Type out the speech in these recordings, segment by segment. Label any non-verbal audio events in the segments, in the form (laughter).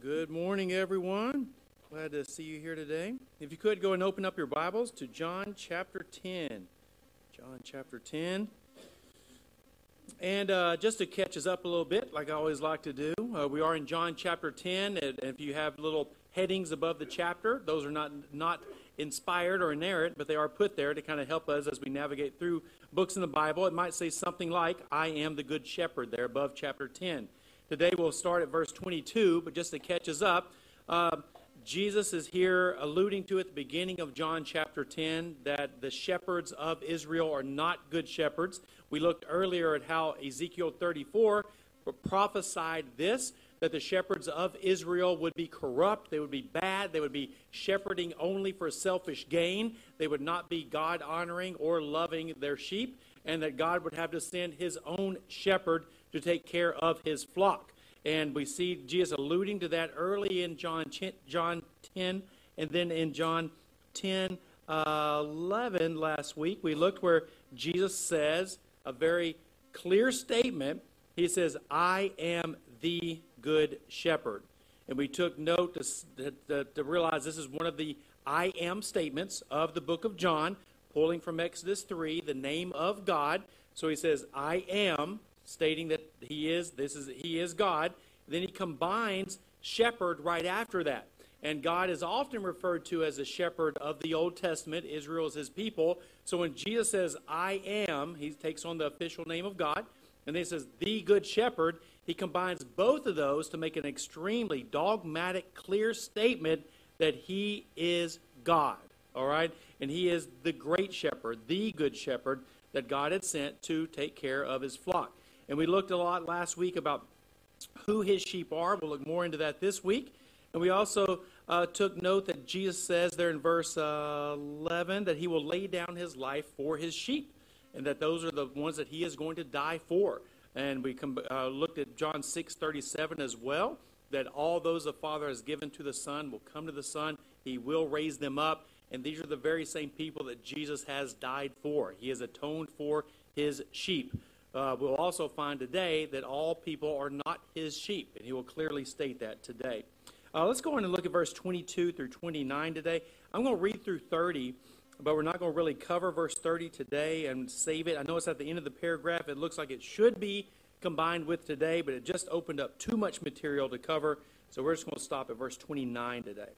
Good morning, everyone. Glad to see you here today. If you could go and open up your Bibles to John chapter 10. John chapter 10. And uh, just to catch us up a little bit, like I always like to do, uh, we are in John chapter 10. And if you have little headings above the chapter, those are not, not inspired or inerrant, but they are put there to kind of help us as we navigate through books in the Bible. It might say something like, I am the good shepherd, there above chapter 10. Today we'll start at verse 22, but just to catch us up, uh, Jesus is here alluding to at the beginning of John chapter 10 that the shepherds of Israel are not good shepherds. We looked earlier at how Ezekiel 34 prophesied this that the shepherds of Israel would be corrupt, they would be bad, they would be shepherding only for selfish gain, they would not be God honoring or loving their sheep, and that God would have to send his own shepherd to take care of his flock. And we see Jesus alluding to that early in John, John 10 and then in John 10 uh, 11 last week. We looked where Jesus says a very clear statement. He says, I am the good shepherd. And we took note to, to, to realize this is one of the I am statements of the book of John, pulling from Exodus 3, the name of God. So he says, I am, stating that he is this is he is God. Then he combines shepherd right after that. And God is often referred to as a shepherd of the Old Testament. Israel is his people. So when Jesus says, I am, he takes on the official name of God. And then he says, the good shepherd. He combines both of those to make an extremely dogmatic, clear statement that he is God. All right? And he is the great shepherd, the good shepherd that God had sent to take care of his flock. And we looked a lot last week about who his sheep are. We'll look more into that this week. And we also uh, took note that Jesus says there in verse uh, 11 that he will lay down his life for his sheep, and that those are the ones that he is going to die for. And we com- uh, looked at John 6 37 as well, that all those the Father has given to the Son will come to the Son. He will raise them up. And these are the very same people that Jesus has died for. He has atoned for his sheep uh, we'll also find today that all people are not his sheep, and he will clearly state that today. Uh, let's go on and look at verse 22 through 29 today. I'm going to read through 30, but we're not going to really cover verse 30 today and save it. I know it's at the end of the paragraph. It looks like it should be combined with today, but it just opened up too much material to cover, so we're just going to stop at verse 29 today.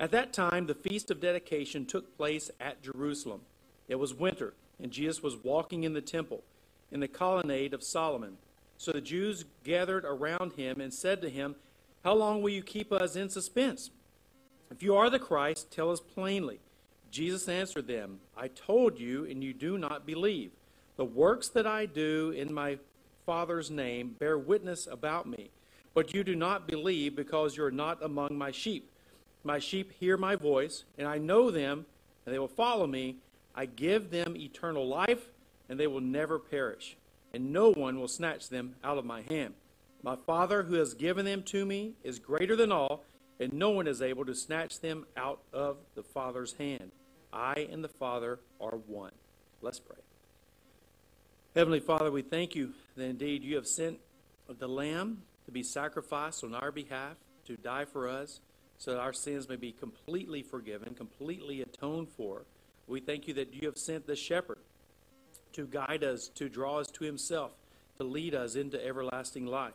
At that time, the feast of dedication took place at Jerusalem. It was winter, and Jesus was walking in the temple in the colonnade of Solomon. So the Jews gathered around him and said to him, How long will you keep us in suspense? If you are the Christ, tell us plainly. Jesus answered them, I told you, and you do not believe. The works that I do in my Father's name bear witness about me. But you do not believe because you are not among my sheep. My sheep hear my voice, and I know them, and they will follow me. I give them eternal life and they will never perish, and no one will snatch them out of my hand. My Father, who has given them to me, is greater than all, and no one is able to snatch them out of the Father's hand. I and the Father are one. Let's pray. Heavenly Father, we thank you that indeed you have sent the Lamb to be sacrificed on our behalf, to die for us, so that our sins may be completely forgiven, completely atoned for. We thank you that you have sent the shepherd to guide us, to draw us to Himself, to lead us into everlasting life.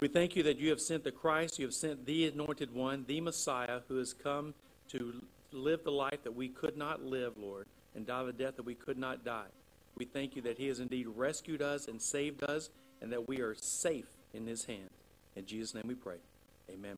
We thank you that you have sent the Christ, you have sent the anointed one, the Messiah, who has come to live the life that we could not live, Lord, and die the death that we could not die. We thank you that He has indeed rescued us and saved us, and that we are safe in His hand. In Jesus' name we pray. Amen.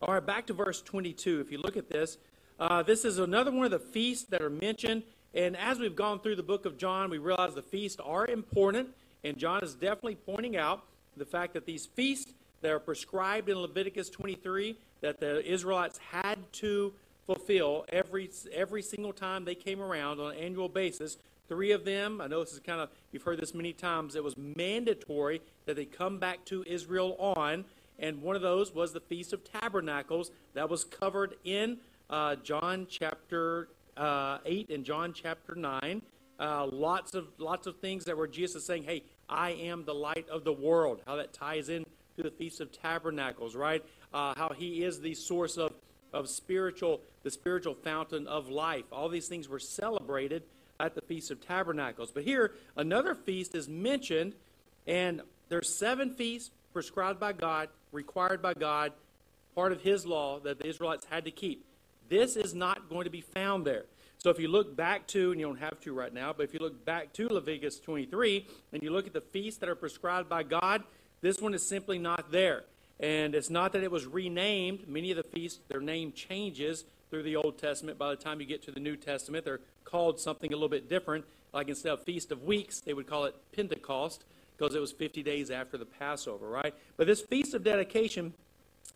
All right, back to verse 22. If you look at this, uh, this is another one of the feasts that are mentioned and as we've gone through the book of John, we realize the feasts are important, and John is definitely pointing out the fact that these feasts that are prescribed in Leviticus 23 that the Israelites had to fulfill every every single time they came around on an annual basis. Three of them, I know this is kind of you've heard this many times. It was mandatory that they come back to Israel on, and one of those was the Feast of Tabernacles that was covered in uh, John chapter uh, 8 and John chapter 9. Uh, lots of lots of things that where Jesus is saying, "Hey, I am the light of the world." How that ties in to the Feast of Tabernacles, right? Uh, how he is the source of, of spiritual, the spiritual fountain of life. All these things were celebrated at the Feast of Tabernacles. But here, another feast is mentioned, and there's seven feasts prescribed by God, required by God, part of his law that the Israelites had to keep. This is not going to be found there. So if you look back to, and you don't have to right now, but if you look back to Leviticus 23 and you look at the feasts that are prescribed by God, this one is simply not there. And it's not that it was renamed. Many of the feasts, their name changes through the Old Testament. By the time you get to the New Testament, they're called something a little bit different. Like instead of Feast of Weeks, they would call it Pentecost because it was 50 days after the Passover, right? But this Feast of Dedication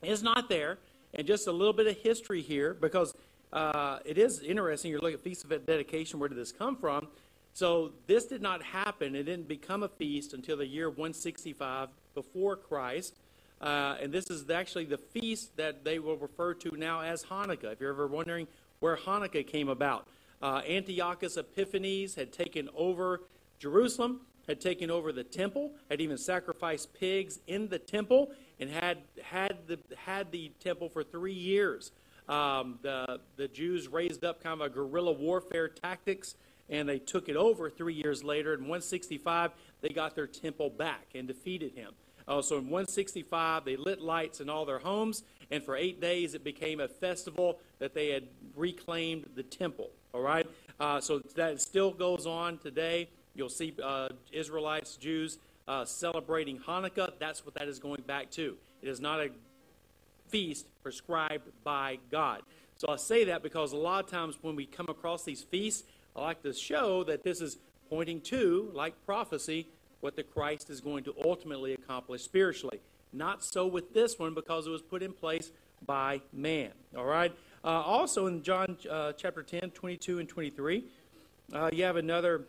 is not there. And just a little bit of history here because uh, it is interesting. You're looking at Feast of Dedication. Where did this come from? So this did not happen. It didn't become a feast until the year 165 before Christ. Uh, and this is actually the feast that they will refer to now as Hanukkah. If you're ever wondering where Hanukkah came about, uh, Antiochus Epiphanes had taken over Jerusalem, had taken over the temple, had even sacrificed pigs in the temple, and had had the had the temple for three years. Um, the, the Jews raised up kind of a guerrilla warfare tactics, and they took it over three years later. In 165, they got their temple back and defeated him. Uh, so in 165, they lit lights in all their homes, and for eight days it became a festival that they had reclaimed the temple. All right? Uh, so that still goes on today. You'll see uh, Israelites, Jews uh, celebrating Hanukkah. That's what that is going back to. It is not a feast prescribed by God. So I say that because a lot of times when we come across these feasts, I like to show that this is pointing to, like prophecy, what the Christ is going to ultimately accomplish spiritually. Not so with this one because it was put in place by man. All right? Uh, also in John uh, chapter 10, 22 and 23, uh, you have another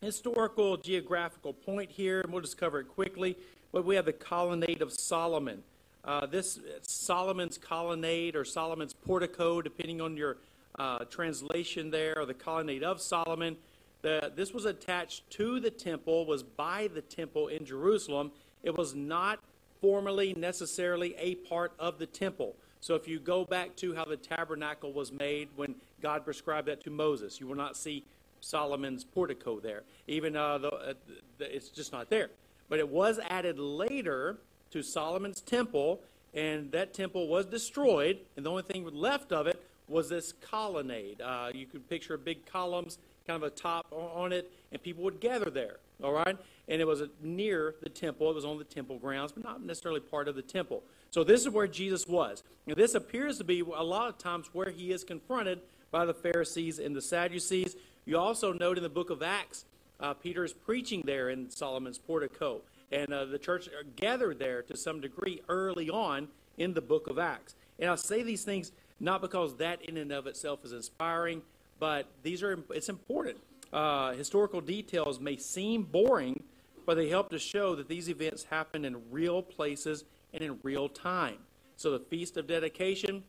historical geographical point here, and we'll just cover it quickly. But we have the colonnade of Solomon. Uh, this Solomon's colonnade or Solomon's portico, depending on your uh, translation there, or the colonnade of Solomon. The, this was attached to the temple, was by the temple in Jerusalem. It was not formally necessarily a part of the temple. So if you go back to how the tabernacle was made when God prescribed that to Moses, you will not see Solomon's portico there. Even uh, the, uh, it's just not there. But it was added later to Solomon's temple, and that temple was destroyed, and the only thing left of it was this colonnade. Uh, you could picture big columns, kind of a top on it, and people would gather there. All right, and it was near the temple. It was on the temple grounds, but not necessarily part of the temple. So this is where Jesus was. And this appears to be a lot of times where he is confronted by the Pharisees and the Sadducees. You also note in the book of Acts, uh, Peter is preaching there in Solomon's portico. And uh, the church gathered there to some degree early on in the book of Acts. And I say these things not because that in and of itself is inspiring, but these are it's important. Uh, historical details may seem boring, but they help to show that these events happened in real places and in real time. So the Feast of Dedication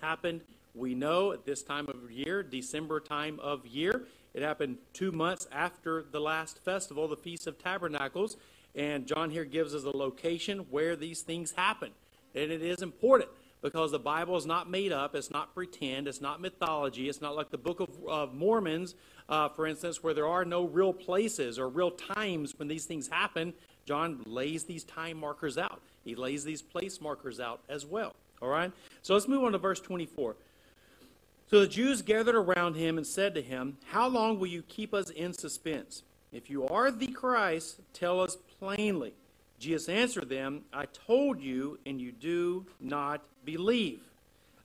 happened, we know, at this time of year, December time of year. It happened two months after the last festival, the Feast of Tabernacles. And John here gives us a location where these things happen. And it is important because the Bible is not made up, it's not pretend, it's not mythology, it's not like the Book of, of Mormons, uh, for instance, where there are no real places or real times when these things happen. John lays these time markers out, he lays these place markers out as well. All right? So let's move on to verse 24. So the Jews gathered around him and said to him, How long will you keep us in suspense? If you are the Christ, tell us plainly. Jesus answered them, I told you, and you do not believe.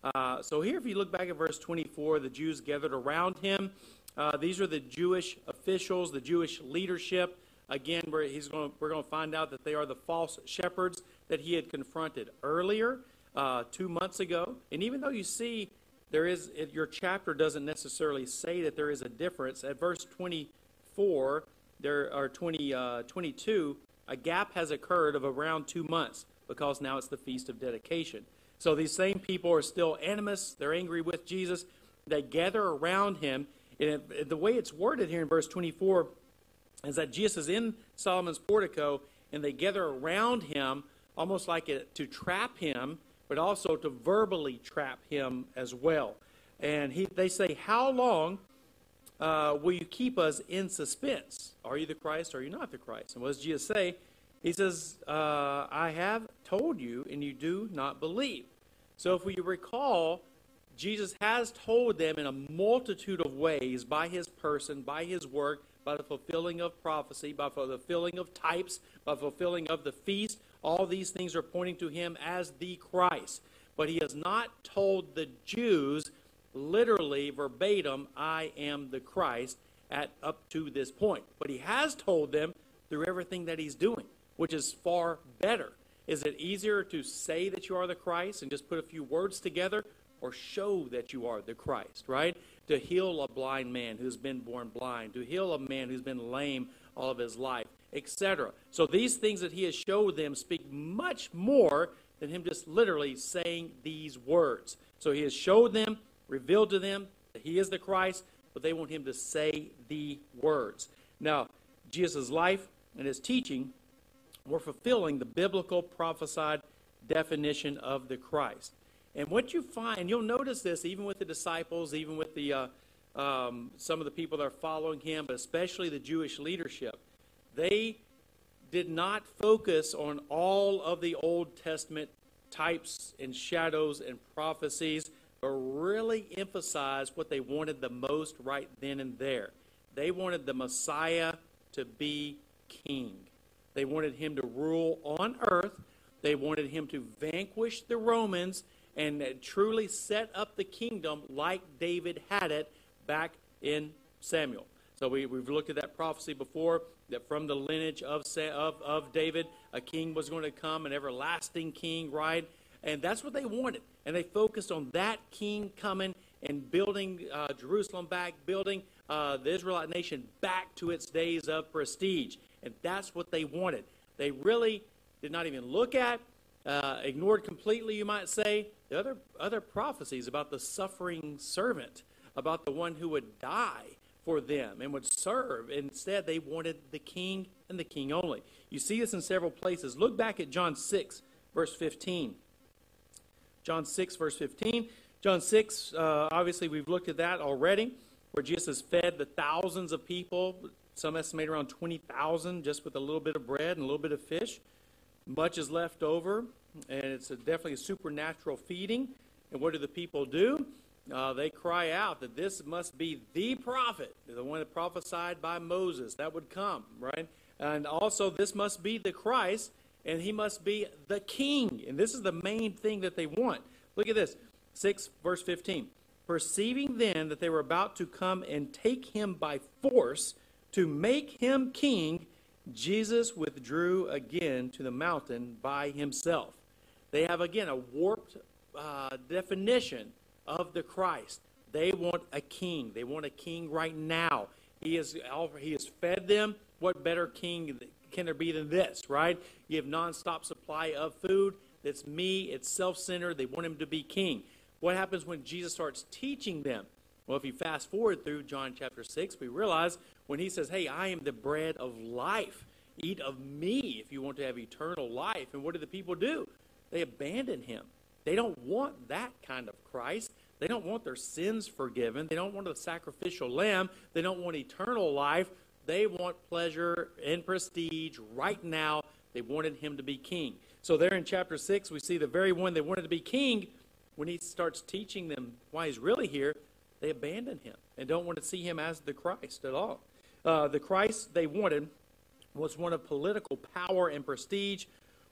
Uh, so here, if you look back at verse 24, the Jews gathered around him. Uh, these are the Jewish officials, the Jewish leadership. Again, we're, going we're going to find out that they are the false shepherds that he had confronted earlier, uh, two months ago. And even though you see there is, it, your chapter doesn't necessarily say that there is a difference. At verse 24, there are 20, uh, 22, a gap has occurred of around two months because now it's the Feast of Dedication. So these same people are still animus. They're angry with Jesus. They gather around him. And it, the way it's worded here in verse 24 is that Jesus is in Solomon's portico and they gather around him almost like to trap him, but also to verbally trap him as well. And he, they say, How long uh, will you keep us in suspense? Are you the Christ? Or are you not the Christ? And what does Jesus say? He says, uh, I have told you, and you do not believe. So if we recall, Jesus has told them in a multitude of ways by his person, by his work, by the fulfilling of prophecy, by the fulfilling of types, by fulfilling of the feast. All these things are pointing to him as the Christ. But he has not told the Jews literally, verbatim, I am the Christ at up to this point. But he has told them through everything that he's doing, which is far better. Is it easier to say that you are the Christ and just put a few words together or show that you are the Christ, right? To heal a blind man who's been born blind, to heal a man who's been lame all of his life, etc. So these things that he has showed them speak much more than him just literally saying these words. So he has showed them, revealed to them that he is the Christ, but they want him to say the words. Now, Jesus' life and his teaching were fulfilling the biblical prophesied definition of the Christ. And what you find, you'll notice this even with the disciples, even with the uh, um, some of the people that are following him, but especially the Jewish leadership, they did not focus on all of the Old Testament types and shadows and prophecies, but really emphasized what they wanted the most right then and there. They wanted the Messiah to be king. They wanted him to rule on earth. They wanted him to vanquish the Romans and truly set up the kingdom like David had it back in Samuel. So we, we've looked at that prophecy before that from the lineage of, of, of David, a king was going to come, an everlasting king, right? And that's what they wanted. And they focused on that king coming and building uh, Jerusalem back, building uh, the Israelite nation back to its days of prestige. And that's what they wanted. They really did not even look at, uh, ignored completely, you might say, the other, other prophecies about the suffering servant, about the one who would die for them and would serve. Instead, they wanted the king and the king only. You see this in several places. Look back at John 6, verse 15. John 6, verse 15. John 6, uh, obviously, we've looked at that already, where Jesus fed the thousands of people some estimate around 20,000 just with a little bit of bread and a little bit of fish. Much is left over, and it's a, definitely a supernatural feeding. And what do the people do? Uh, they cry out that this must be the prophet, the one that prophesied by Moses that would come, right? And also, this must be the Christ, and he must be the king. And this is the main thing that they want. Look at this 6 verse 15. Perceiving then that they were about to come and take him by force, to make him king, Jesus withdrew again to the mountain by himself. They have again a warped uh, definition of the Christ. They want a king. They want a king right now. He has he has fed them. What better king can there be than this, right? You have nonstop supply of food. That's me. It's self-centered. They want him to be king. What happens when Jesus starts teaching them? Well, if you fast forward through John chapter 6, we realize when he says, Hey, I am the bread of life. Eat of me if you want to have eternal life. And what do the people do? They abandon him. They don't want that kind of Christ. They don't want their sins forgiven. They don't want a sacrificial lamb. They don't want eternal life. They want pleasure and prestige right now. They wanted him to be king. So, there in chapter 6, we see the very one they wanted to be king. When he starts teaching them why he's really here, they abandon him and don't want to see him as the Christ at all. Uh, the Christ they wanted was one of political power and prestige,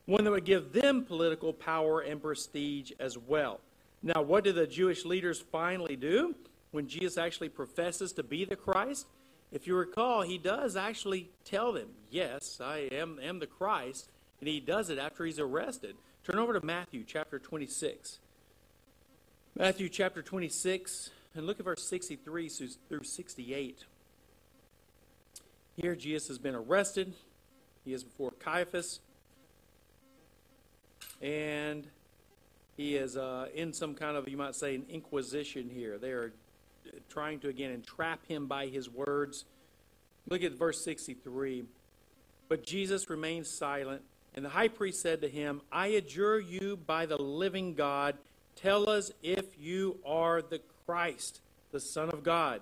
one that would give them political power and prestige as well. Now, what do the Jewish leaders finally do when Jesus actually professes to be the Christ? If you recall, he does actually tell them, Yes, I am, am the Christ, and he does it after he's arrested. Turn over to Matthew chapter 26. Matthew chapter 26, and look at verse 63 through 68. Here, Jesus has been arrested. He is before Caiaphas. And he is uh, in some kind of, you might say, an inquisition here. They are trying to, again, entrap him by his words. Look at verse 63. But Jesus remained silent And the high priest said to him, I adjure you by the living God, tell us if you are the Christ, the Son of God.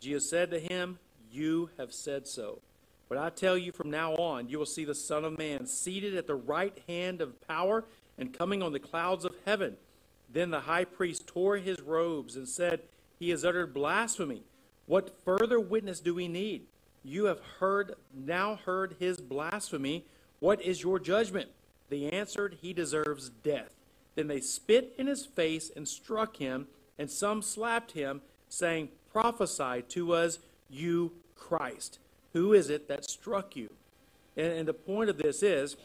Jesus said to him, You have said so. But I tell you from now on, you will see the Son of Man seated at the right hand of power and coming on the clouds of heaven. Then the high priest tore his robes and said, He has uttered blasphemy. What further witness do we need? You have heard now heard his blasphemy. What is your judgment? They answered, He deserves death. Then they spit in his face and struck him, and some slapped him, saying, Prophesy to us, you Christ. Who is it that struck you? And, and the point of this is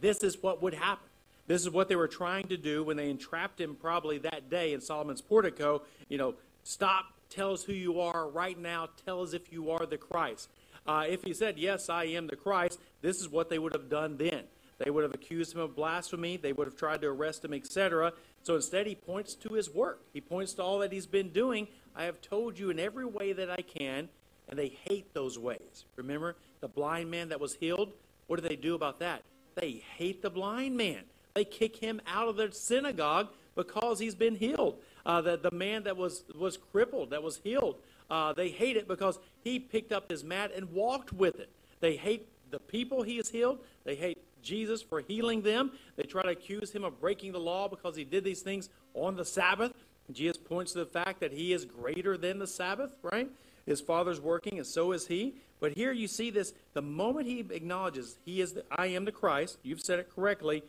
this is what would happen. This is what they were trying to do when they entrapped him probably that day in Solomon's portico. You know, stop, tell us who you are right now, tell us if you are the Christ. Uh, if he said, Yes, I am the Christ, this is what they would have done then. They would have accused him of blasphemy, they would have tried to arrest him, etc. So instead, he points to his work. He points to all that he's been doing. I have told you in every way that I can, and they hate those ways. Remember the blind man that was healed? What do they do about that? They hate the blind man. They kick him out of their synagogue because he's been healed. Uh, the, the man that was, was crippled, that was healed, uh, they hate it because he picked up his mat and walked with it. They hate the people he has healed. They hate Jesus for healing them. They try to accuse him of breaking the law because he did these things on the Sabbath. Jesus points to the fact that he is greater than the Sabbath, right? His Father's working, and so is he. But here you see this the moment he acknowledges he is the, I am the Christ, you've said it correctly,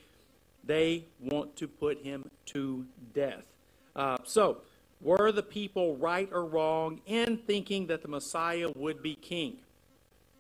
they want to put him to death. Uh, so, were the people right or wrong in thinking that the Messiah would be king?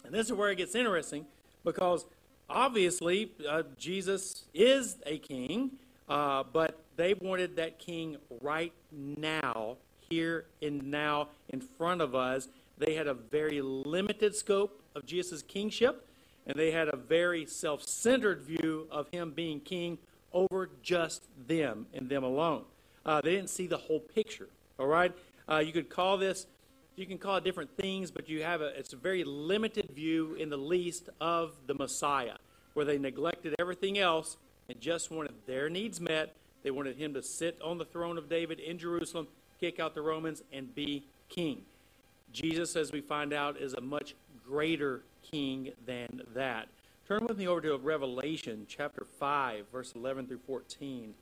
And this is where it gets interesting because obviously uh, Jesus is a king, uh, but they wanted that king right now, here and now, in front of us. They had a very limited scope of Jesus' kingship, and they had a very self centered view of him being king over just them and them alone. Uh, they didn't see the whole picture. All right, uh, you could call this, you can call it different things, but you have a it's a very limited view in the least of the Messiah, where they neglected everything else and just wanted their needs met. They wanted him to sit on the throne of David in Jerusalem, kick out the Romans, and be king. Jesus, as we find out, is a much greater king than that. Turn with me over to Revelation chapter 5, verse 11 through 14.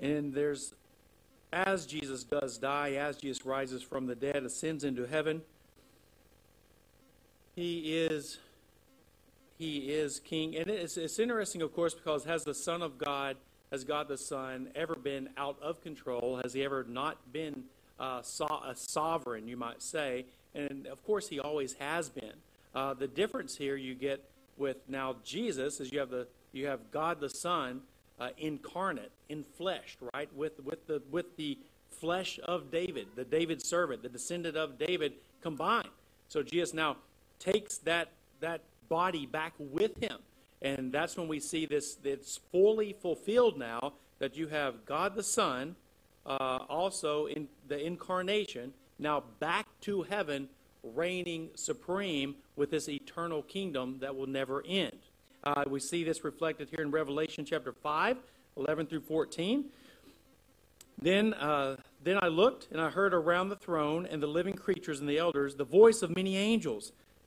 And there's, as Jesus does die, as Jesus rises from the dead, ascends into heaven, he is he is king. And it's, it's interesting, of course, because has the Son of God, has God the Son ever been out of control? Has he ever not been uh, so- a sovereign, you might say? And of course, he always has been. Uh, the difference here you get with now Jesus is you have the you have God the Son uh, incarnate, in flesh, right? With, with, the, with the flesh of David, the David servant, the descendant of David combined. So Jesus now takes that, that body back with him. And that's when we see this, it's fully fulfilled now that you have God the Son, uh, also in the incarnation, now back to heaven, reigning supreme with this eternal kingdom that will never end. Uh, we see this reflected here in Revelation chapter 5, 11 through 14. Then, uh, then I looked, and I heard around the throne and the living creatures and the elders the voice of many angels,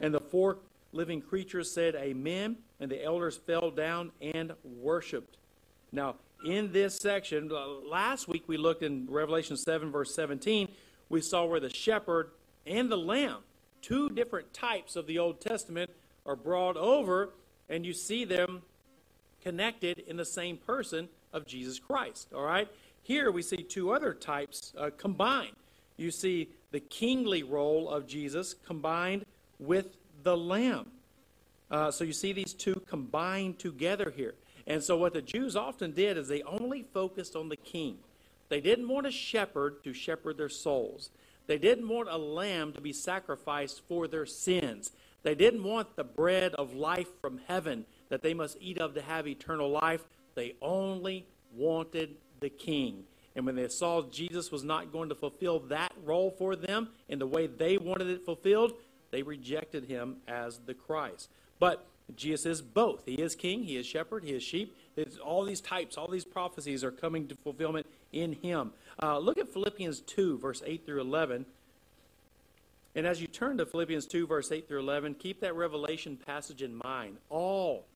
And the four living creatures said, Amen. And the elders fell down and worshiped. Now, in this section, uh, last week we looked in Revelation 7, verse 17, we saw where the shepherd and the lamb, two different types of the Old Testament, are brought over and you see them connected in the same person of Jesus Christ. All right? Here we see two other types uh, combined. you see the kingly role of Jesus combined with the lamb. Uh, so you see these two combined together here. And so what the Jews often did is they only focused on the king. They didn't want a shepherd to shepherd their souls. They didn't want a lamb to be sacrificed for their sins. They didn't want the bread of life from heaven that they must eat of to have eternal life. They only wanted the king. And when they saw Jesus was not going to fulfill that role for them in the way they wanted it fulfilled, they rejected him as the Christ. But Jesus is both. He is king, he is shepherd, he is sheep. It's all these types, all these prophecies are coming to fulfillment in him. Uh, look at Philippians 2, verse 8 through 11. And as you turn to Philippians 2, verse 8 through 11, keep that Revelation passage in mind. All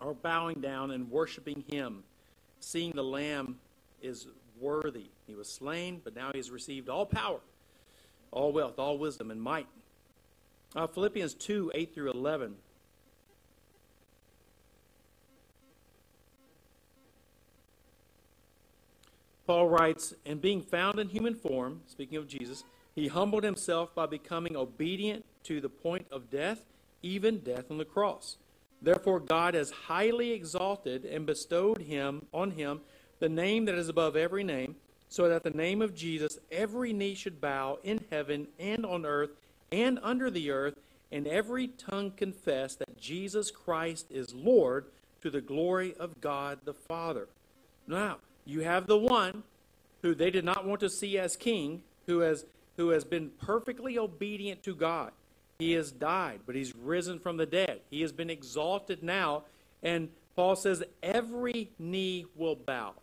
are bowing down and worshiping him, seeing the Lamb is worthy. He was slain, but now he has received all power, all wealth, all wisdom, and might. Uh, Philippians 2 8 through 11. Paul writes, And being found in human form, speaking of Jesus, he humbled himself by becoming obedient to the point of death, even death on the cross. Therefore, God has highly exalted and bestowed him on him the name that is above every name, so that the name of Jesus every knee should bow in heaven and on earth and under the earth, and every tongue confess that Jesus Christ is Lord to the glory of God the Father. Now, you have the one who they did not want to see as king, who has who has been perfectly obedient to God. He has died, but he's risen from the dead. He has been exalted now, and Paul says every knee will bow.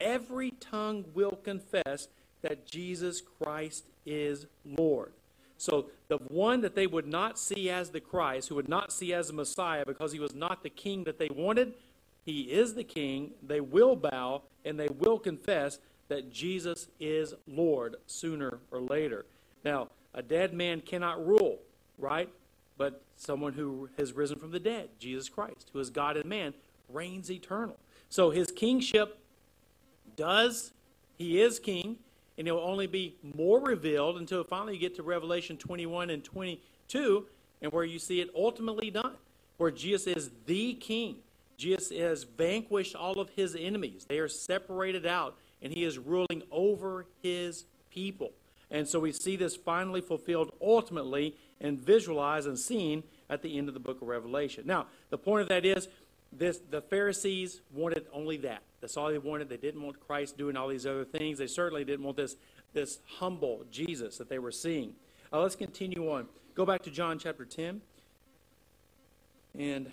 Every tongue will confess that Jesus Christ is Lord. So the one that they would not see as the Christ, who would not see as the Messiah because he was not the king that they wanted, he is the king. They will bow and they will confess that Jesus is Lord sooner or later. Now, a dead man cannot rule, right? But someone who has risen from the dead, Jesus Christ, who is God and man, reigns eternal. So his kingship does, he is king, and it will only be more revealed until finally you get to Revelation 21 and 22, and where you see it ultimately done, where Jesus is the king. Jesus has vanquished all of his enemies. They are separated out, and he is ruling over his people. And so we see this finally fulfilled ultimately and visualized and seen at the end of the book of Revelation. Now, the point of that is this the Pharisees wanted only that. That's all they wanted. They didn't want Christ doing all these other things. They certainly didn't want this, this humble Jesus that they were seeing. Uh, let's continue on. Go back to John chapter 10. And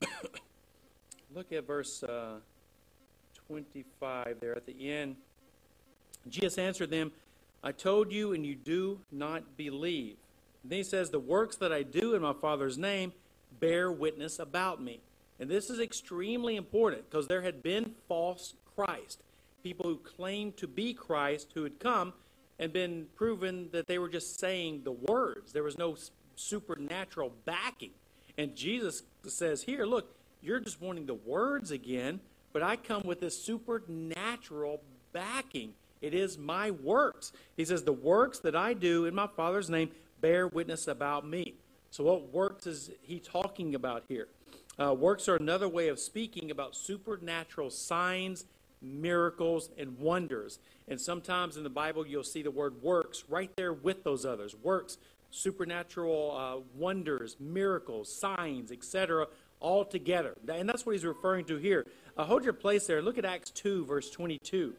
(coughs) look at verse uh, 25 there at the end. Jesus answered them, I told you, and you do not believe. And then he says, The works that I do in my Father's name bear witness about me. And this is extremely important because there had been false Christ, people who claimed to be Christ who had come and been proven that they were just saying the words. There was no supernatural backing. And Jesus says, Here, look, you're just wanting the words again, but I come with this supernatural backing. It is my works. He says, The works that I do in my Father's name bear witness about me. So, what works is he talking about here? Uh, works are another way of speaking about supernatural signs, miracles, and wonders. And sometimes in the Bible, you'll see the word works right there with those others. Works, supernatural uh, wonders, miracles, signs, etc., all together. And that's what he's referring to here. Uh, hold your place there. Look at Acts 2, verse 22.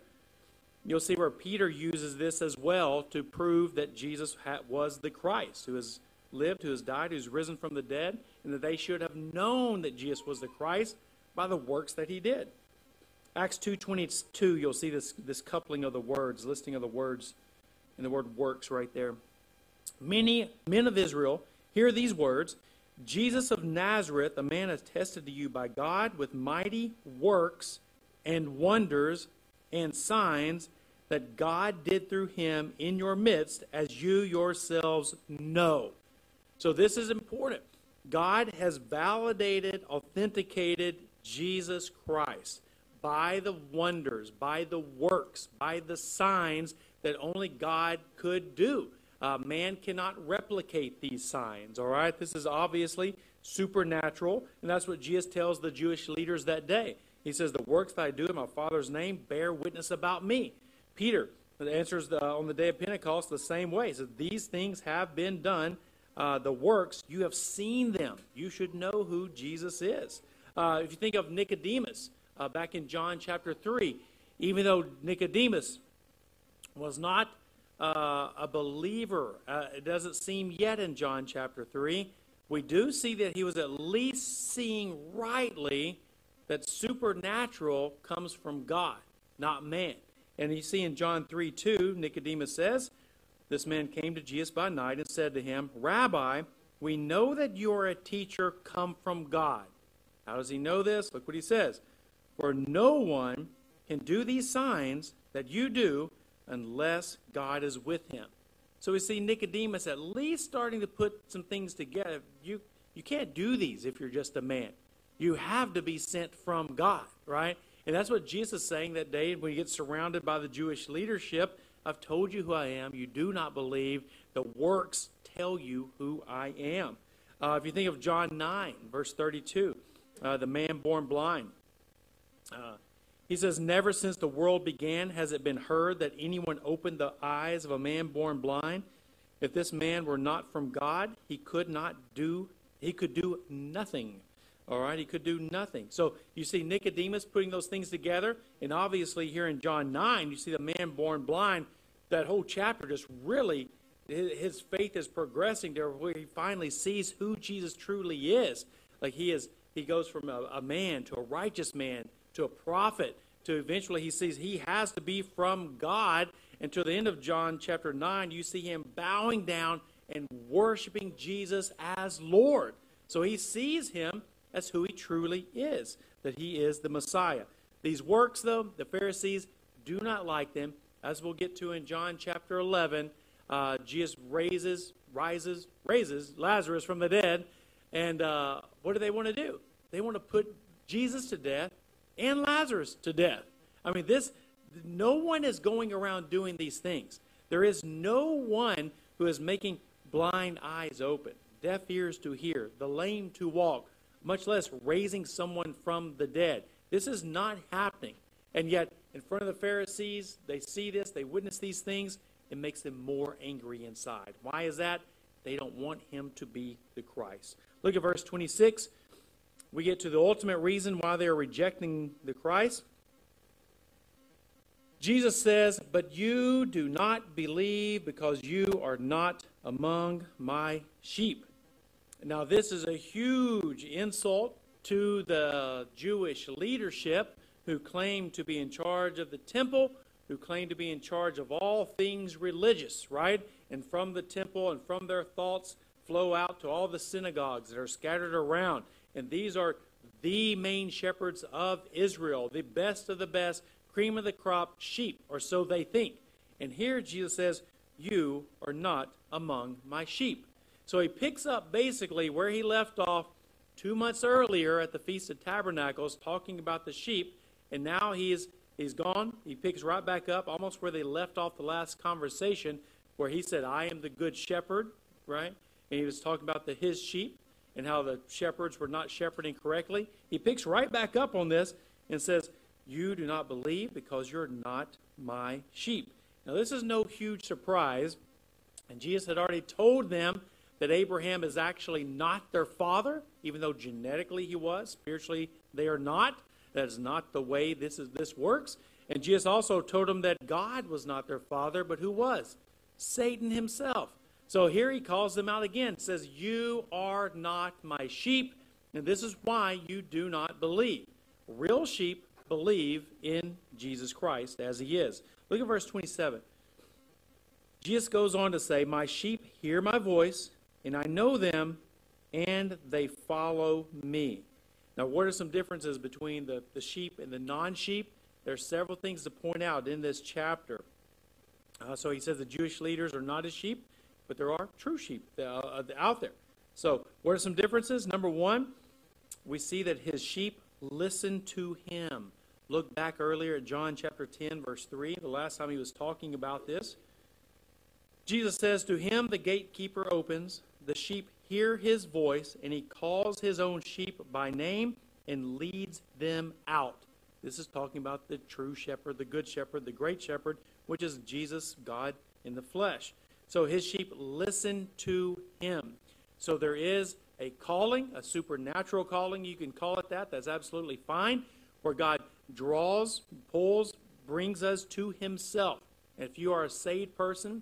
You'll see where Peter uses this as well to prove that Jesus was the Christ, who is lived, who has died, who's risen from the dead, and that they should have known that Jesus was the Christ by the works that he did. Acts 2.22, you'll see this, this coupling of the words, listing of the words, and the word works right there. Many men of Israel hear these words, Jesus of Nazareth, a man attested to you by God with mighty works and wonders and signs that God did through him in your midst, as you yourselves know. So this is important. God has validated, authenticated Jesus Christ by the wonders, by the works, by the signs that only God could do. Uh, man cannot replicate these signs, all right? This is obviously supernatural, and that's what Jesus tells the Jewish leaders that day. He says, The works that I do in my Father's name bear witness about me. Peter answers the, on the day of Pentecost the same way. He says, These things have been done. Uh, the works, you have seen them. You should know who Jesus is. Uh, if you think of Nicodemus uh, back in John chapter 3, even though Nicodemus was not uh, a believer, uh, it doesn't seem yet in John chapter 3, we do see that he was at least seeing rightly that supernatural comes from God, not man. And you see in John 3 2, Nicodemus says, This man came to Jesus by night and said to him, Rabbi, we know that you are a teacher come from God. How does he know this? Look what he says. For no one can do these signs that you do unless God is with him. So we see Nicodemus at least starting to put some things together. You, you can't do these if you're just a man. You have to be sent from God, right? And that's what Jesus is saying that day when he gets surrounded by the Jewish leadership. I've told you who I am. You do not believe. The works tell you who I am. Uh, if you think of John 9, verse 32, uh, the man born blind. Uh, he says, Never since the world began has it been heard that anyone opened the eyes of a man born blind. If this man were not from God, he could not do, he could do nothing. All right, he could do nothing. So you see Nicodemus putting those things together, and obviously here in John 9, you see the man born blind. That whole chapter just really, his faith is progressing there where he finally sees who Jesus truly is. Like he is, he goes from a, a man to a righteous man to a prophet to eventually he sees he has to be from God. And to the end of John chapter 9, you see him bowing down and worshiping Jesus as Lord. So he sees him as who he truly is, that he is the Messiah. These works, though, the Pharisees do not like them. As we'll get to in John chapter 11, uh, Jesus raises, rises, raises Lazarus from the dead. And uh, what do they want to do? They want to put Jesus to death and Lazarus to death. I mean, this, no one is going around doing these things. There is no one who is making blind eyes open, deaf ears to hear, the lame to walk, much less raising someone from the dead. This is not happening. And yet, in front of the Pharisees, they see this, they witness these things, it makes them more angry inside. Why is that? They don't want him to be the Christ. Look at verse 26 we get to the ultimate reason why they are rejecting the Christ. Jesus says, But you do not believe because you are not among my sheep. Now, this is a huge insult to the Jewish leadership who claim to be in charge of the temple, who claim to be in charge of all things religious, right? And from the temple and from their thoughts flow out to all the synagogues that are scattered around. And these are the main shepherds of Israel, the best of the best, cream of the crop sheep, or so they think. And here Jesus says, You are not among my sheep. So he picks up basically where he left off two months earlier at the Feast of Tabernacles, talking about the sheep, and now he's he's gone. He picks right back up almost where they left off the last conversation, where he said, I am the good shepherd, right? And he was talking about the his sheep and how the shepherds were not shepherding correctly. He picks right back up on this and says, You do not believe because you're not my sheep. Now, this is no huge surprise. And Jesus had already told them that Abraham is actually not their father, even though genetically he was. Spiritually, they are not. That is not the way this, is, this works. And Jesus also told them that God was not their father, but who was? Satan himself. So here he calls them out again, says, You are not my sheep, and this is why you do not believe. Real sheep believe in Jesus Christ as he is. Look at verse 27. Jesus goes on to say, My sheep hear my voice, and I know them, and they follow me. Now, what are some differences between the, the sheep and the non sheep? There are several things to point out in this chapter. Uh, so he says the Jewish leaders are not his sheep but there are true sheep uh, out there. So, what are some differences? Number one, we see that his sheep listen to him. look back earlier at John chapter 10, verse 3, the last time he was talking about this. Jesus says, To him the gatekeeper opens, the sheep hear his voice, and he calls his own sheep by name and leads them out. This is talking about the true shepherd, the good shepherd, the great shepherd, which is Jesus, God in the flesh. So his sheep listen to him. So there is a calling, a supernatural calling, you can call it that. That's absolutely fine, where God draws, pulls, brings us to himself. If you are a saved person,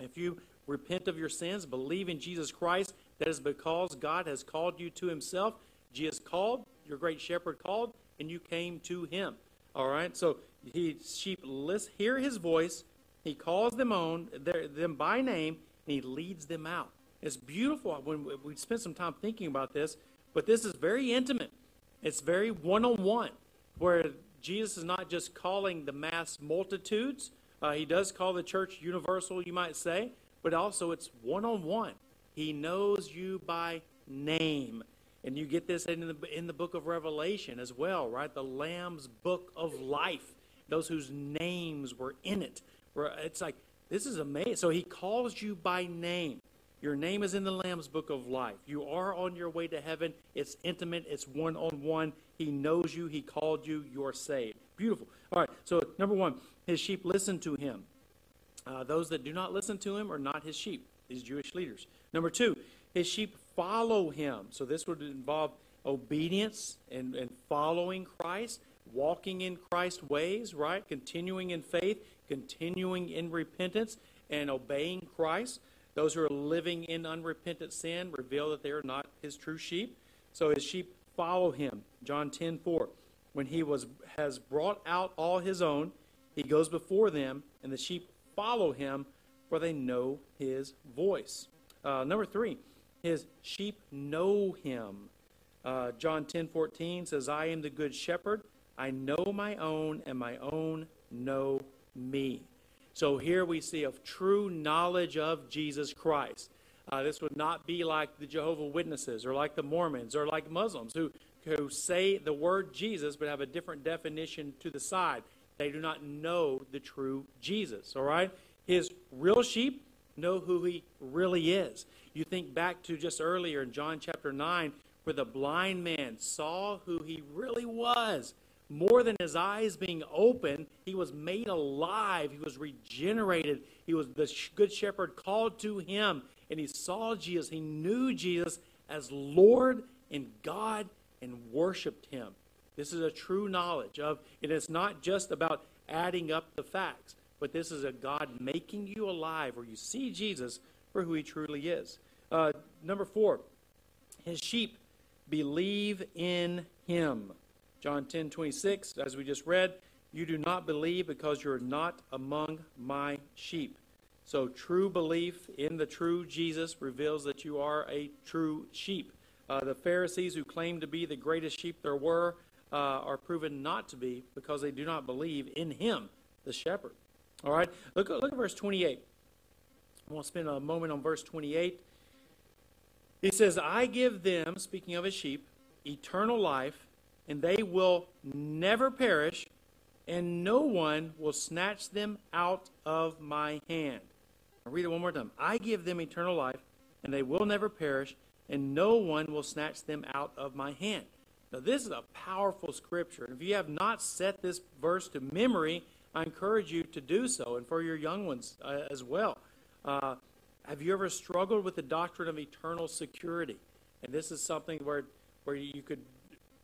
if you repent of your sins, believe in Jesus Christ, that is because God has called you to himself. Jesus called, your great shepherd called, and you came to him. All right? So he sheep list, hear his voice, he calls them on them by name, and he leads them out. It's beautiful when we spent some time thinking about this, but this is very intimate. It's very one-on-one, where Jesus is not just calling the mass multitudes. Uh, he does call the church universal, you might say, but also it's one-on-one. He knows you by name. And you get this in the, in the book of Revelation as well, right? The Lamb's book of life, those whose names were in it. It's like, this is amazing. So he calls you by name. Your name is in the Lamb's book of life. You are on your way to heaven. It's intimate, it's one on one. He knows you, He called you, you're saved. Beautiful. All right, so number one, His sheep listen to Him. Uh, those that do not listen to Him are not His sheep, these Jewish leaders. Number two, His sheep follow Him. So this would involve obedience and, and following Christ, walking in Christ's ways, right? Continuing in faith, continuing in repentance, and obeying Christ. Those who are living in unrepentant sin reveal that they are not his true sheep. So his sheep follow him. John 10 4. When he was, has brought out all his own, he goes before them, and the sheep follow him, for they know his voice. Uh, number three, his sheep know him. Uh, John 10 14 says, I am the good shepherd. I know my own, and my own know me. So here we see a true knowledge of Jesus Christ. Uh, this would not be like the Jehovah Witnesses or like the Mormons or like Muslims who, who say the word Jesus but have a different definition to the side. They do not know the true Jesus, all right? His real sheep know who he really is. You think back to just earlier in John chapter 9 where the blind man saw who he really was more than his eyes being open, he was made alive. He was regenerated. He was the good shepherd called to him, and he saw Jesus. He knew Jesus as Lord and God and worshiped him. This is a true knowledge of, and it's not just about adding up the facts, but this is a God making you alive where you see Jesus for who he truly is. Uh, number four, his sheep believe in him. John 10 26, as we just read, you do not believe because you're not among my sheep. So, true belief in the true Jesus reveals that you are a true sheep. Uh, the Pharisees who claim to be the greatest sheep there were uh, are proven not to be because they do not believe in him, the shepherd. All right, look, look at verse 28. I want to spend a moment on verse 28. He says, I give them, speaking of his sheep, eternal life, and they will never perish, and no one will snatch them out of my hand. I'll read it one more time. I give them eternal life, and they will never perish, and no one will snatch them out of my hand. Now, this is a powerful scripture. If you have not set this verse to memory, I encourage you to do so, and for your young ones uh, as well. Uh, have you ever struggled with the doctrine of eternal security? And this is something where, where you could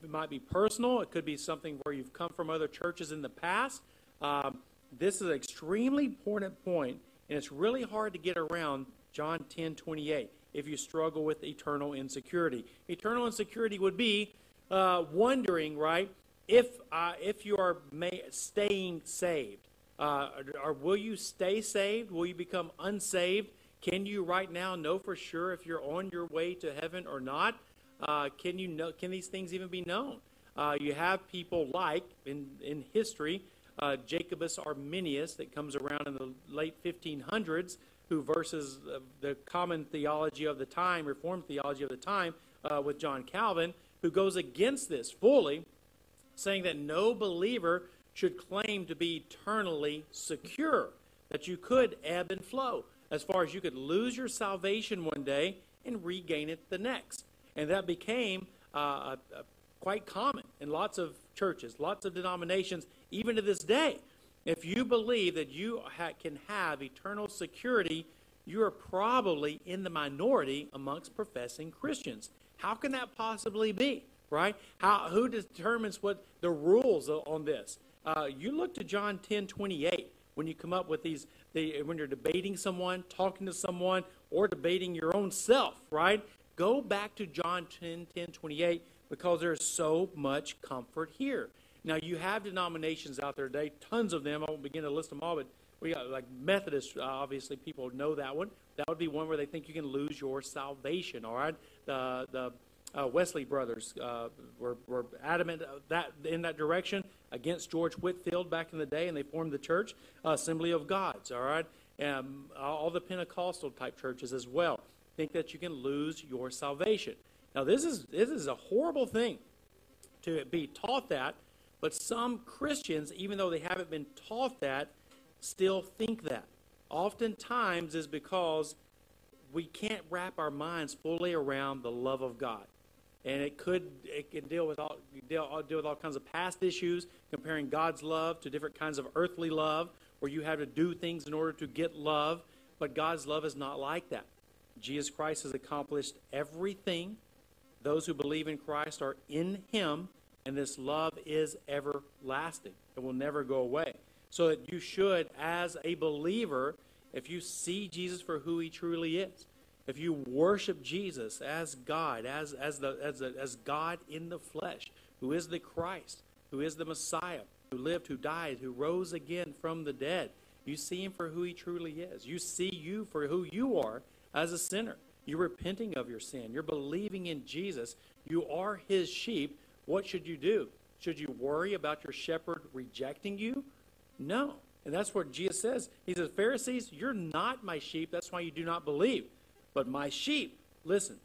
it might be personal. It could be something where you've come from other churches in the past. Um, this is an extremely important point, and it's really hard to get around John 10 28 if you struggle with eternal insecurity. Eternal insecurity would be uh, wondering, right, if, uh, if you are staying saved. Uh, or will you stay saved? Will you become unsaved? Can you right now know for sure if you're on your way to heaven or not? Uh, can you know? Can these things even be known? Uh, you have people like in in history, uh, Jacobus Arminius, that comes around in the late 1500s, who versus the common theology of the time, Reformed theology of the time, uh, with John Calvin, who goes against this fully, saying that no believer should claim to be eternally secure, that you could ebb and flow, as far as you could lose your salvation one day and regain it the next. And that became uh, quite common in lots of churches, lots of denominations, even to this day. If you believe that you ha- can have eternal security, you are probably in the minority amongst professing Christians. How can that possibly be? Right? How, who determines what the rules on this? Uh, you look to John 10 28 when you come up with these, the, when you're debating someone, talking to someone, or debating your own self, right? Go back to John 10 10 28 because there's so much comfort here. Now, you have denominations out there today, tons of them. I won't begin to list them all, but we got like Methodists, uh, obviously, people know that one. That would be one where they think you can lose your salvation, all right? The, the uh, Wesley brothers uh, were, were adamant that in that direction against George Whitefield back in the day, and they formed the church, uh, Assembly of Gods, all right? And all the Pentecostal type churches as well think that you can lose your salvation. Now, this is, this is a horrible thing to be taught that, but some Christians, even though they haven't been taught that, still think that. Oftentimes is because we can't wrap our minds fully around the love of God and it could it can deal with all deal, deal with all kinds of past issues, comparing God's love to different kinds of earthly love, where you have to do things in order to get love. But God's love is not like that. Jesus Christ has accomplished everything. Those who believe in Christ are in Him, and this love is everlasting. It will never go away. So that you should, as a believer, if you see Jesus for who He truly is, if you worship Jesus as God, as, as, the, as, the, as God in the flesh, who is the Christ, who is the Messiah, who lived, who died, who rose again from the dead, you see him for who he truly is. You see you for who you are as a sinner. You're repenting of your sin. You're believing in Jesus. You are his sheep. What should you do? Should you worry about your shepherd rejecting you? No. And that's what Jesus says. He says, Pharisees, you're not my sheep. That's why you do not believe. But my sheep, listen,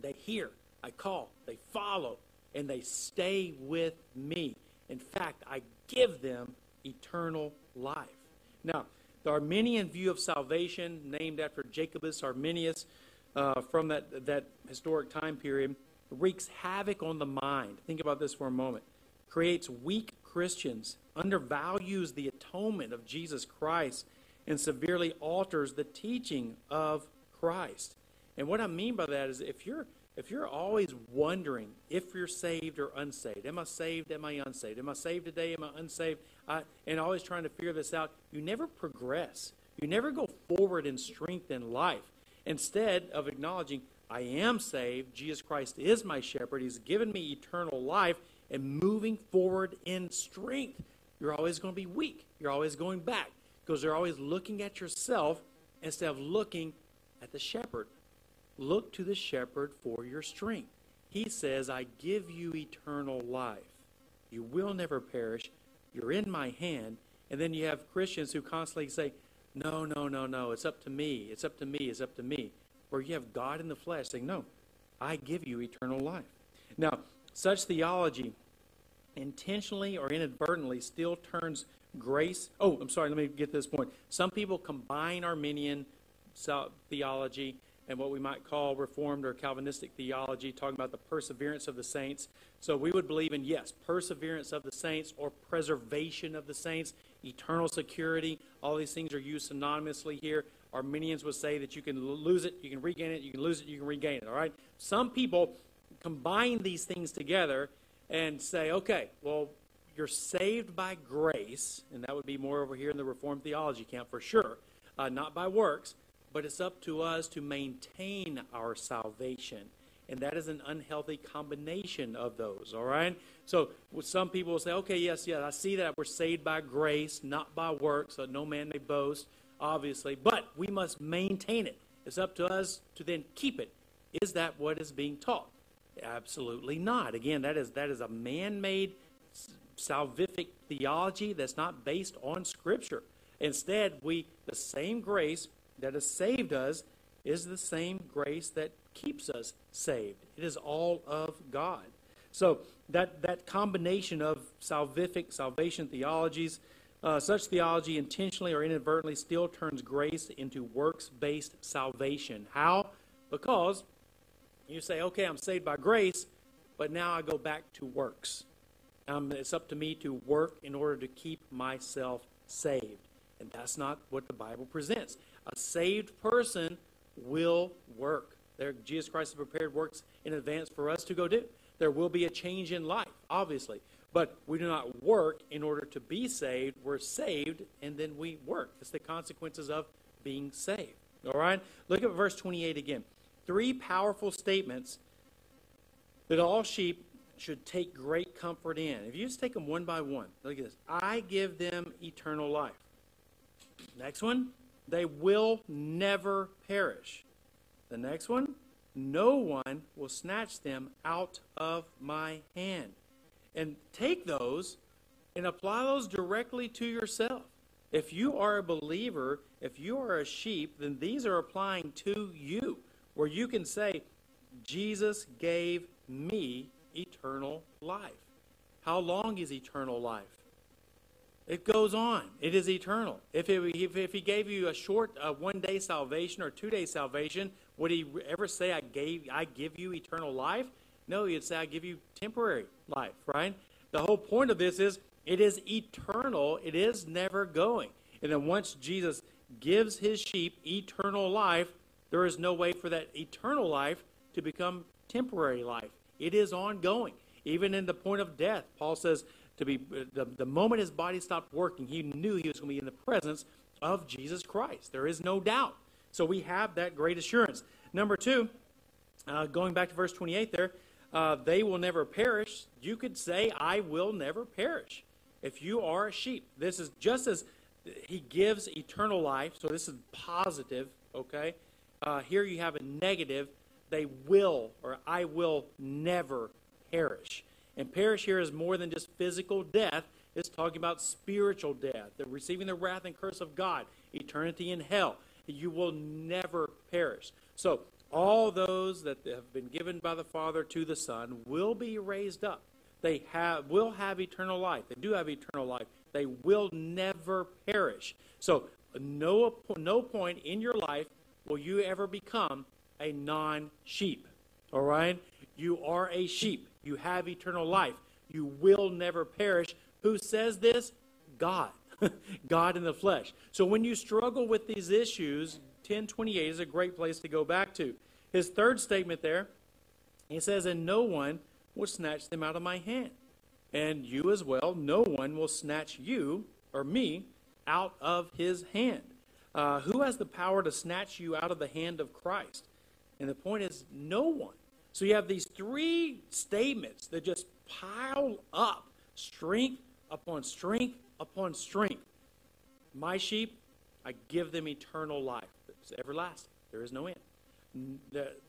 they hear, I call, they follow, and they stay with me. In fact, I give them eternal life. Now, the Arminian view of salvation, named after Jacobus Arminius uh, from that, that historic time period, wreaks havoc on the mind. Think about this for a moment. Creates weak Christians, undervalues the atonement of Jesus Christ, and severely alters the teaching of Christ. And what I mean by that is if you're if you're always wondering if you're saved or unsaved, am I saved? Am I unsaved? Am I saved today? Am I unsaved? I, and always trying to figure this out, you never progress. You never go forward in strength in life. Instead of acknowledging, I am saved, Jesus Christ is my shepherd, He's given me eternal life, and moving forward in strength, you're always going to be weak. You're always going back because you're always looking at yourself instead of looking at the shepherd. Look to the shepherd for your strength. He says, I give you eternal life. You will never perish. You're in my hand. And then you have Christians who constantly say, No, no, no, no. It's up to me. It's up to me. It's up to me. Where you have God in the flesh saying, No, I give you eternal life. Now, such theology intentionally or inadvertently still turns grace. Oh, I'm sorry, let me get this point. Some people combine Arminian theology and what we might call Reformed or Calvinistic theology, talking about the perseverance of the saints. So we would believe in, yes, perseverance of the saints or preservation of the saints, eternal security. All these things are used synonymously here. Arminians would say that you can lose it, you can regain it, you can lose it, you can regain it. All right? Some people combine these things together and say, okay, well, you're saved by grace, and that would be more over here in the Reformed theology camp for sure, uh, not by works but it's up to us to maintain our salvation. And that is an unhealthy combination of those, all right? So some people will say, okay, yes, yes, I see that we're saved by grace, not by works, so no man may boast, obviously, but we must maintain it. It's up to us to then keep it. Is that what is being taught? Absolutely not. Again, that is that is a man-made salvific theology that's not based on Scripture. Instead, we the same grace that has saved us is the same grace that keeps us saved. It is all of God. So that, that combination of salvific, salvation theologies, uh, such theology intentionally or inadvertently still turns grace into works based salvation. How? Because you say, okay, I'm saved by grace, but now I go back to works. Um, it's up to me to work in order to keep myself saved. And that's not what the Bible presents. A saved person will work. There, Jesus Christ has prepared works in advance for us to go do. There will be a change in life, obviously. But we do not work in order to be saved. We're saved and then we work. It's the consequences of being saved. All right? Look at verse 28 again. Three powerful statements that all sheep should take great comfort in. If you just take them one by one, look at this. I give them eternal life. Next one, they will never perish. The next one, no one will snatch them out of my hand. And take those and apply those directly to yourself. If you are a believer, if you are a sheep, then these are applying to you, where you can say, Jesus gave me eternal life. How long is eternal life? It goes on. It is eternal. If, it, if, if he gave you a short uh, one day salvation or two day salvation, would he ever say, I, gave, I give you eternal life? No, he'd say, I give you temporary life, right? The whole point of this is it is eternal, it is never going. And then once Jesus gives his sheep eternal life, there is no way for that eternal life to become temporary life. It is ongoing. Even in the point of death, Paul says to be the, the moment his body stopped working, he knew he was going to be in the presence of Jesus Christ. There is no doubt. So we have that great assurance. Number two, uh, going back to verse 28 there, uh, they will never perish. You could say, I will never perish. If you are a sheep, this is just as he gives eternal life, so this is positive, okay? Uh, here you have a negative they will or I will never perish. And perish here is more than just physical death. It's talking about spiritual death, the receiving the wrath and curse of God, eternity in hell. You will never perish. So all those that have been given by the Father to the Son will be raised up. They have will have eternal life. They do have eternal life. They will never perish. So no no point in your life will you ever become a non sheep. All right? You are a sheep. You have eternal life. You will never perish. Who says this? God. (laughs) God in the flesh. So when you struggle with these issues, 1028 is a great place to go back to. His third statement there, he says, And no one will snatch them out of my hand. And you as well, no one will snatch you or me out of his hand. Uh, who has the power to snatch you out of the hand of Christ? And the point is, no one. So you have these three statements that just pile up strength upon strength upon strength. My sheep, I give them eternal life. It's everlasting. There is no end.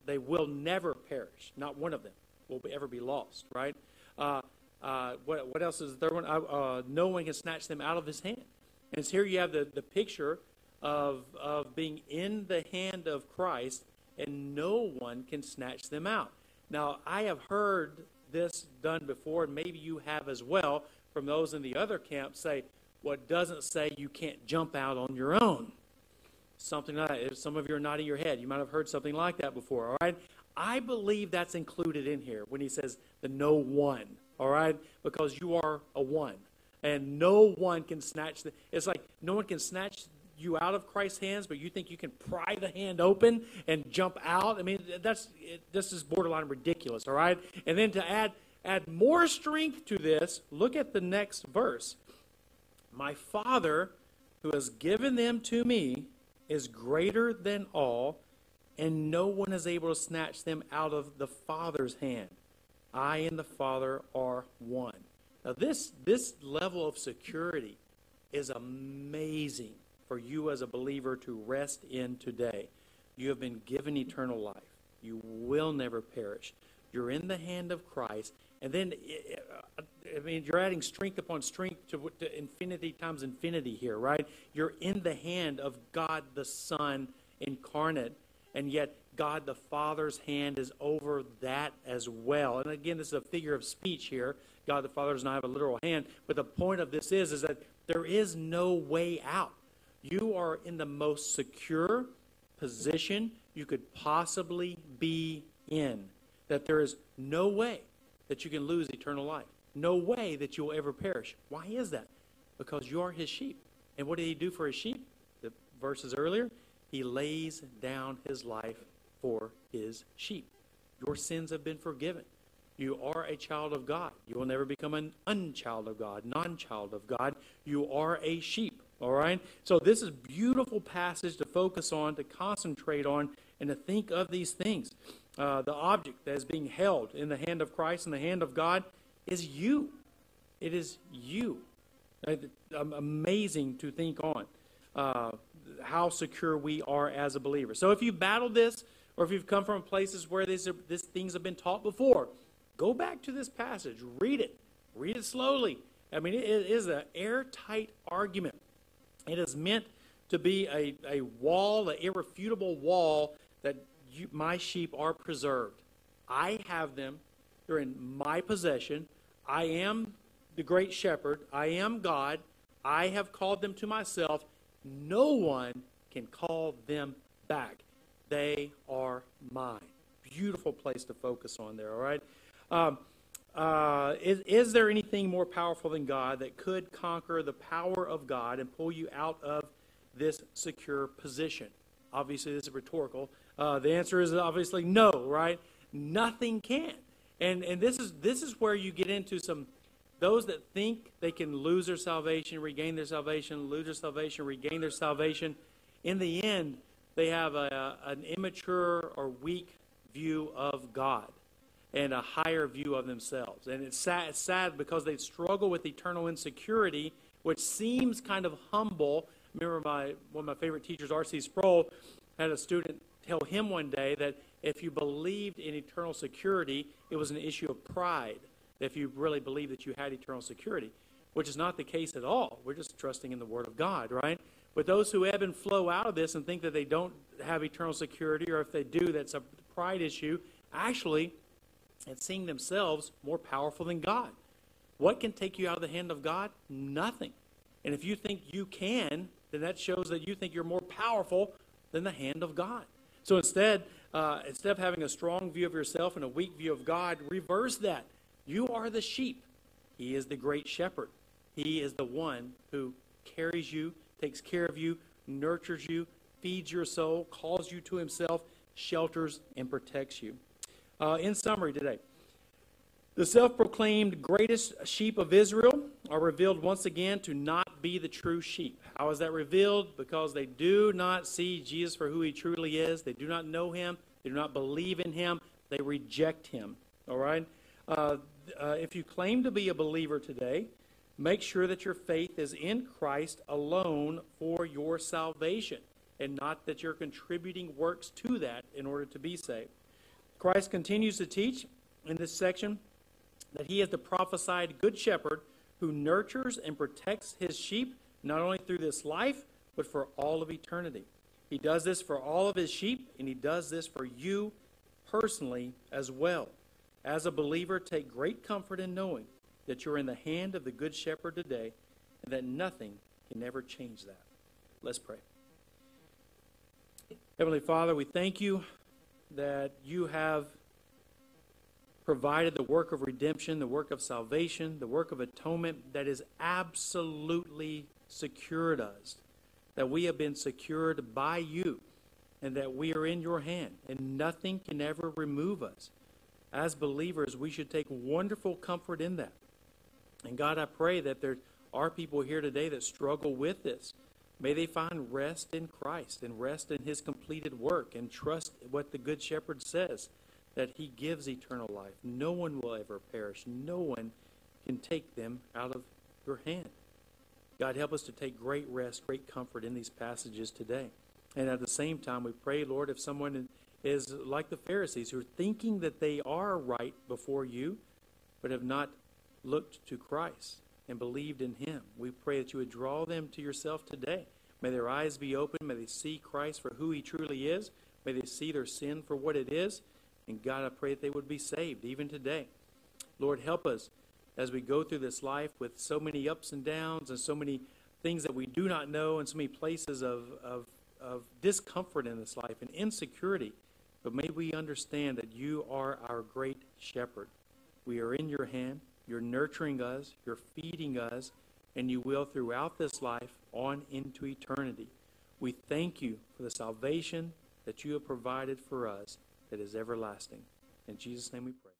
They will never perish. Not one of them will ever be lost, right? Uh, uh, what, what, else is the third one? Uh, uh, no one can snatch them out of his hand. And so here you have the, the picture of, of being in the hand of Christ and no one can snatch them out. Now, I have heard this done before, and maybe you have as well, from those in the other camp say, what doesn't say you can't jump out on your own. Something like that. If some of you are nodding your head. You might have heard something like that before, all right? I believe that's included in here when he says the no one, all right? Because you are a one. And no one can snatch the. It's like no one can snatch you out of Christ's hands, but you think you can pry the hand open and jump out. I mean, that's it, this is borderline ridiculous. All right, and then to add add more strength to this, look at the next verse. My Father, who has given them to me, is greater than all, and no one is able to snatch them out of the Father's hand. I and the Father are one. Now, this this level of security is amazing for you as a believer to rest in today. You have been given eternal life. You will never perish. You're in the hand of Christ. And then, I uh, mean, you're adding strength upon strength to, to infinity times infinity here, right? You're in the hand of God the Son incarnate, and yet God the Father's hand is over that as well. And again, this is a figure of speech here. God the Father does not have a literal hand, but the point of this is is that there is no way out. You are in the most secure position you could possibly be in. That there is no way that you can lose eternal life. No way that you will ever perish. Why is that? Because you are his sheep. And what did he do for his sheep? The verses earlier, he lays down his life for his sheep. Your sins have been forgiven. You are a child of God. You will never become an unchild of God, non child of God. You are a sheep. All right? So, this is beautiful passage to focus on, to concentrate on, and to think of these things. Uh, the object that is being held in the hand of Christ, in the hand of God, is you. It is you. Amazing to think on uh, how secure we are as a believer. So, if you've battled this, or if you've come from places where these, are, these things have been taught before, go back to this passage, read it, read it slowly. I mean, it is an airtight argument. It is meant to be a, a wall, an irrefutable wall that you, my sheep are preserved. I have them. They're in my possession. I am the great shepherd. I am God. I have called them to myself. No one can call them back. They are mine. Beautiful place to focus on there, all right? Um, uh, is, is there anything more powerful than God that could conquer the power of God and pull you out of this secure position? Obviously, this is rhetorical. Uh, the answer is obviously no, right? Nothing can. And, and this, is, this is where you get into some, those that think they can lose their salvation, regain their salvation, lose their salvation, regain their salvation. In the end, they have a, an immature or weak view of God and a higher view of themselves. And it's sad, it's sad because they struggle with eternal insecurity, which seems kind of humble. Remember my, one of my favorite teachers, R.C. Sproul, had a student tell him one day that if you believed in eternal security, it was an issue of pride. If you really believed that you had eternal security, which is not the case at all. We're just trusting in the Word of God, right? But those who ebb and flow out of this and think that they don't have eternal security, or if they do, that's a pride issue, actually, and seeing themselves more powerful than God. What can take you out of the hand of God? Nothing. And if you think you can, then that shows that you think you're more powerful than the hand of God. So instead, uh, instead of having a strong view of yourself and a weak view of God, reverse that. You are the sheep. He is the great shepherd. He is the one who carries you, takes care of you, nurtures you, feeds your soul, calls you to himself, shelters, and protects you. Uh, in summary today, the self proclaimed greatest sheep of Israel are revealed once again to not be the true sheep. How is that revealed? Because they do not see Jesus for who he truly is. They do not know him. They do not believe in him. They reject him. All right? Uh, uh, if you claim to be a believer today, make sure that your faith is in Christ alone for your salvation and not that you're contributing works to that in order to be saved. Christ continues to teach in this section that he is the prophesied good shepherd who nurtures and protects his sheep not only through this life, but for all of eternity. He does this for all of his sheep, and he does this for you personally as well. As a believer, take great comfort in knowing that you're in the hand of the Good Shepherd today and that nothing can ever change that. Let's pray. Heavenly Father, we thank you that you have provided the work of redemption, the work of salvation, the work of atonement that is absolutely secured us. That we have been secured by you and that we are in your hand and nothing can ever remove us. As believers, we should take wonderful comfort in that. And God, I pray that there are people here today that struggle with this. May they find rest in Christ and rest in his completed work and trust what the Good Shepherd says that he gives eternal life. No one will ever perish. No one can take them out of your hand. God, help us to take great rest, great comfort in these passages today. And at the same time, we pray, Lord, if someone is like the Pharisees who are thinking that they are right before you, but have not looked to Christ and believed in him. We pray that you would draw them to yourself today. May their eyes be open. May they see Christ for who he truly is. May they see their sin for what it is. And God, I pray that they would be saved even today. Lord, help us as we go through this life with so many ups and downs and so many things that we do not know and so many places of, of, of discomfort in this life and insecurity. But may we understand that you are our great shepherd. We are in your hand. You're nurturing us, you're feeding us, and you will throughout this life on into eternity. We thank you for the salvation that you have provided for us that is everlasting. In Jesus' name we pray.